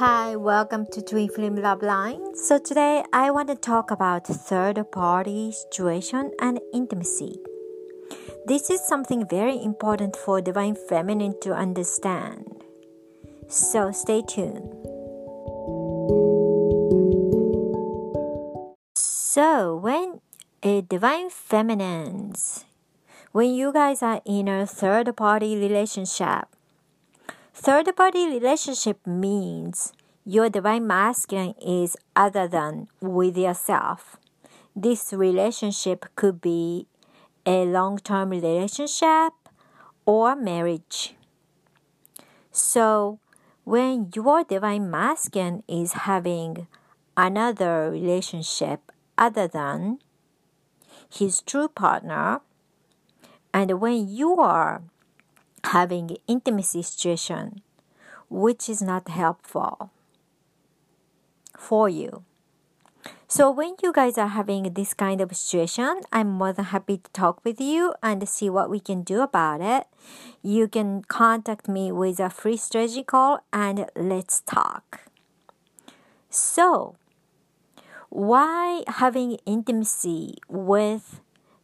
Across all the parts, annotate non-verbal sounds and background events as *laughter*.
Hi, welcome to Twin Flame Love Line. So today I want to talk about third party situation and intimacy. This is something very important for divine feminine to understand. So stay tuned. So when a divine feminines when you guys are in a third party relationship Third party relationship means your divine masculine is other than with yourself. This relationship could be a long term relationship or marriage. So, when your divine masculine is having another relationship other than his true partner, and when you are having intimacy situation which is not helpful for you. So when you guys are having this kind of situation, I'm more than happy to talk with you and see what we can do about it. You can contact me with a free strategy call and let's talk. So, why having intimacy with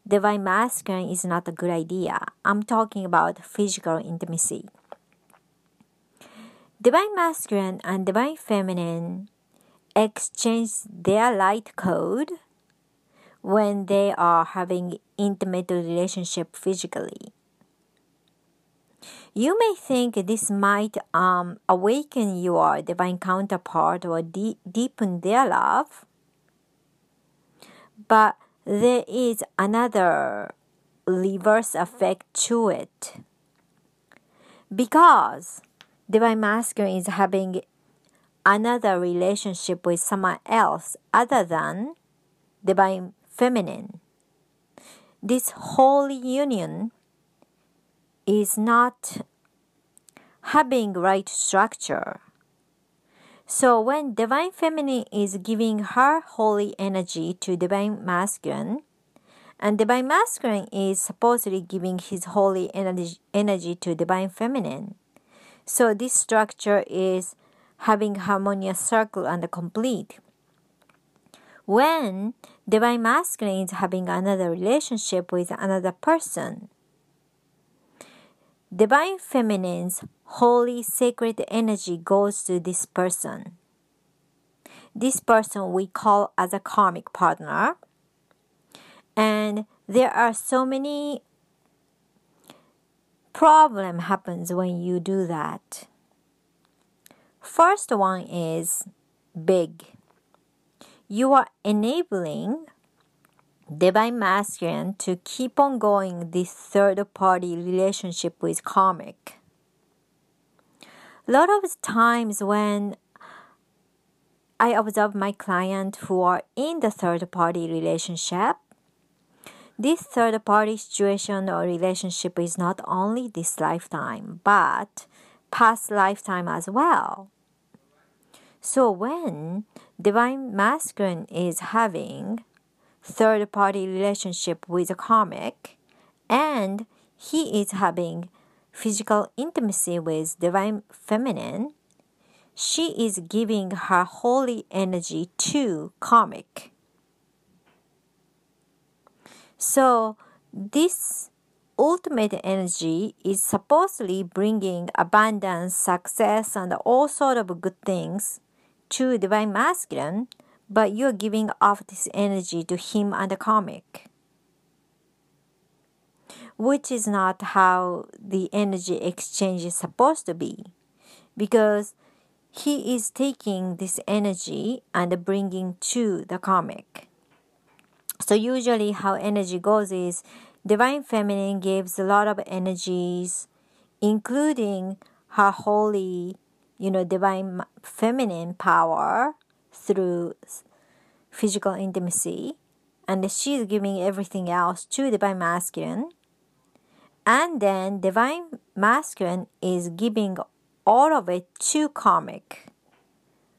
divine masculine is not a good idea. I'm talking about physical intimacy. Divine masculine and divine feminine exchange their light code when they are having intimate relationship physically. You may think this might um, awaken your divine counterpart or de- deepen their love, but there is another reverse effect to it. Because divine masculine is having another relationship with someone else other than divine feminine. This holy union is not having right structure so when divine feminine is giving her holy energy to divine masculine, and divine masculine is supposedly giving his holy energy, energy to divine feminine. So this structure is having harmonious circle and complete. When divine masculine is having another relationship with another person, divine feminine's holy sacred energy goes to this person. This person we call as a karmic partner. And there are so many problem happens when you do that. First one is big. You are enabling divine masculine to keep on going this third party relationship with karmic a lot of times when I observe my client who are in the third party relationship, this third party situation or relationship is not only this lifetime but past lifetime as well. So when divine masculine is having third party relationship with a karmic and he is having physical intimacy with divine feminine, she is giving her holy energy to karmic. So, this ultimate energy is supposedly bringing abundance, success, and all sort of good things to divine masculine, but you're giving off this energy to him and the karmic which is not how the energy exchange is supposed to be because he is taking this energy and bringing to the karmic so usually how energy goes is divine feminine gives a lot of energies including her holy you know divine feminine power through physical intimacy and she's giving everything else to divine masculine and then divine masculine is giving all of it to karmic.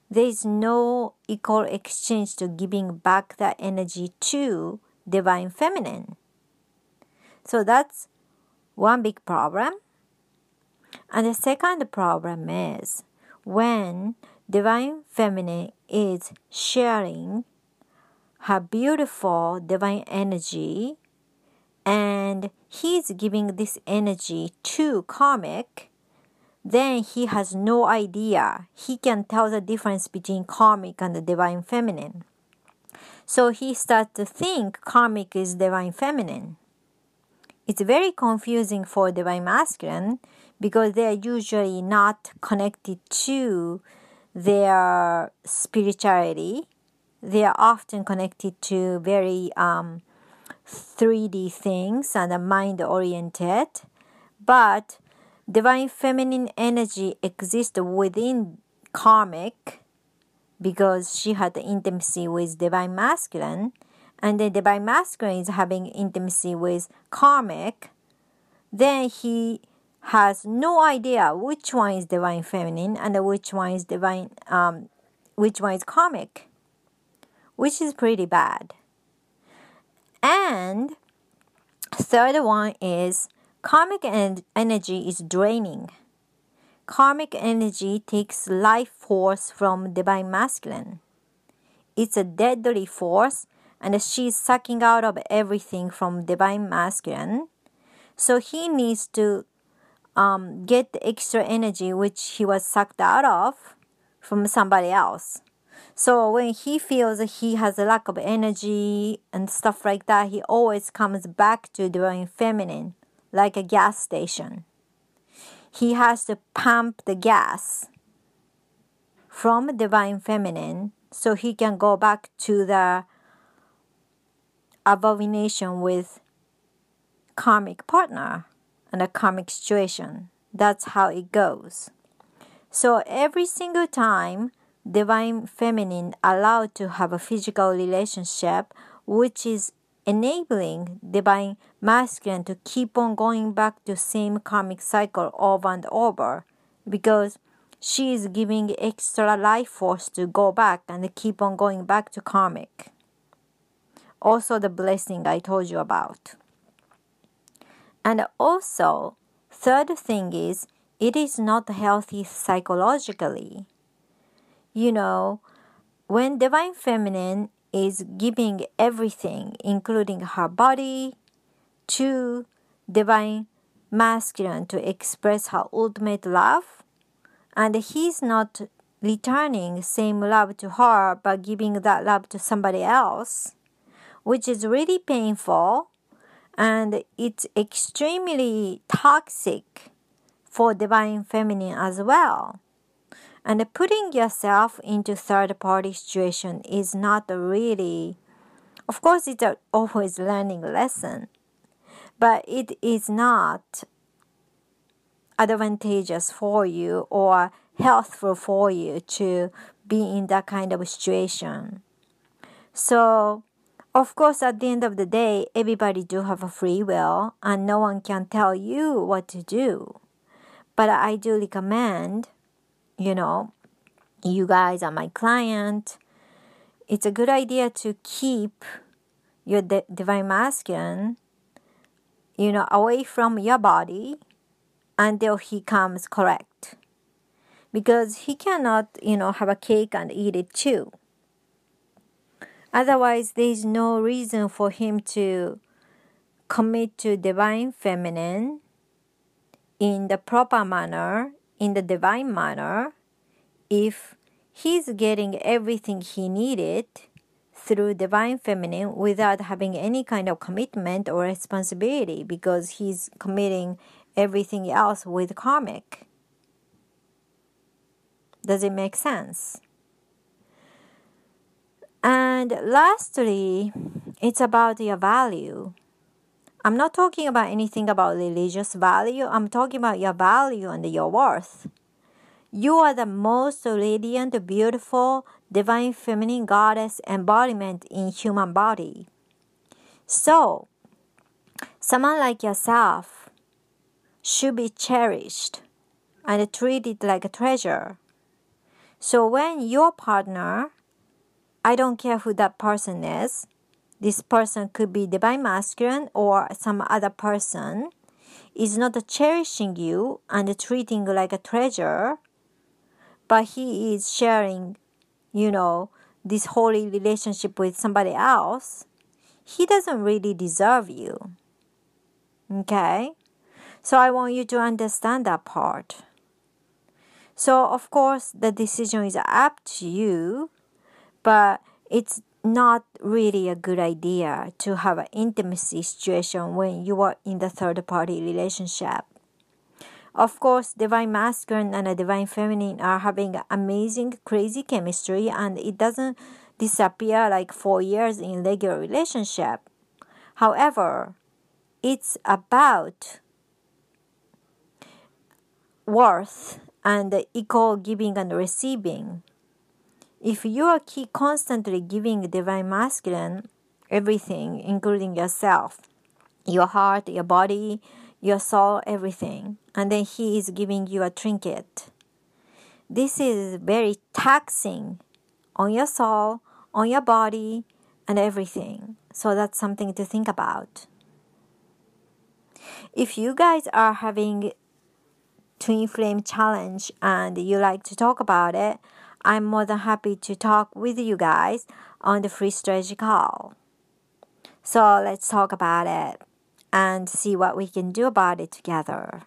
There is no equal exchange to giving back that energy to divine feminine. So that's one big problem. And the second problem is when Divine Feminine is sharing her beautiful divine energy and he's giving this energy to karmic. Then he has no idea. He can tell the difference between karmic and the divine feminine. So he starts to think karmic is divine feminine. It's very confusing for divine masculine because they are usually not connected to their spirituality they are often connected to very um, 3D things and are mind oriented, but divine feminine energy exists within karmic because she had intimacy with divine masculine, and the divine masculine is having intimacy with karmic, then he has no idea which one is divine feminine and which one is divine um, which one is karmic which is pretty bad. And third one is karmic en- energy is draining. Karmic energy takes life force from divine masculine. It's a deadly force and she's sucking out of everything from divine masculine. So he needs to um, get the extra energy which he was sucked out of from somebody else. So when he feels he has a lack of energy and stuff like that, he always comes back to divine feminine, like a gas station. He has to pump the gas from divine feminine so he can go back to the abomination with karmic partner and a karmic situation. That's how it goes. So every single time divine feminine allowed to have a physical relationship which is enabling divine masculine to keep on going back to same karmic cycle over and over because she is giving extra life force to go back and keep on going back to karmic also the blessing i told you about and also third thing is it is not healthy psychologically. You know, when Divine Feminine is giving everything, including her body, to Divine Masculine to express her ultimate love, and he's not returning same love to her but giving that love to somebody else, which is really painful and it's extremely toxic for divine feminine as well. And putting yourself into third party situation is not really, of course, it's *laughs* always learning lesson, but it is not advantageous for you or healthful for you to be in that kind of situation. So, of course, at the end of the day, everybody do have a free will, and no one can tell you what to do. But I do recommend you know, you guys are my client. It's a good idea to keep your divine masculine, you know, away from your body until he comes correct. Because he cannot, you know, have a cake and eat it too. Otherwise, there is no reason for him to commit to divine feminine in the proper manner in the divine manner if he's getting everything he needed through divine feminine without having any kind of commitment or responsibility because he's committing everything else with karmic. Does it make sense? And lastly, it's about your value. I'm not talking about anything about religious value. I'm talking about your value and your worth. You are the most radiant, beautiful, divine feminine goddess embodiment in human body. So, someone like yourself should be cherished and treated like a treasure. So when your partner, I don't care who that person is, this person could be divine masculine or some other person, is not cherishing you and treating you like a treasure, but he is sharing, you know, this holy relationship with somebody else, he doesn't really deserve you. Okay? So I want you to understand that part. So, of course, the decision is up to you, but it's not really a good idea to have an intimacy situation when you are in the third party relationship. Of course, divine masculine and divine feminine are having amazing, crazy chemistry, and it doesn't disappear like four years in regular relationship. However, it's about worth and equal giving and receiving. If you are constantly giving divine masculine everything, including yourself, your heart, your body, your soul, everything, and then he is giving you a trinket. This is very taxing on your soul, on your body, and everything. So that's something to think about. If you guys are having twin flame challenge and you like to talk about it, I'm more than happy to talk with you guys on the free strategy call. So let's talk about it and see what we can do about it together.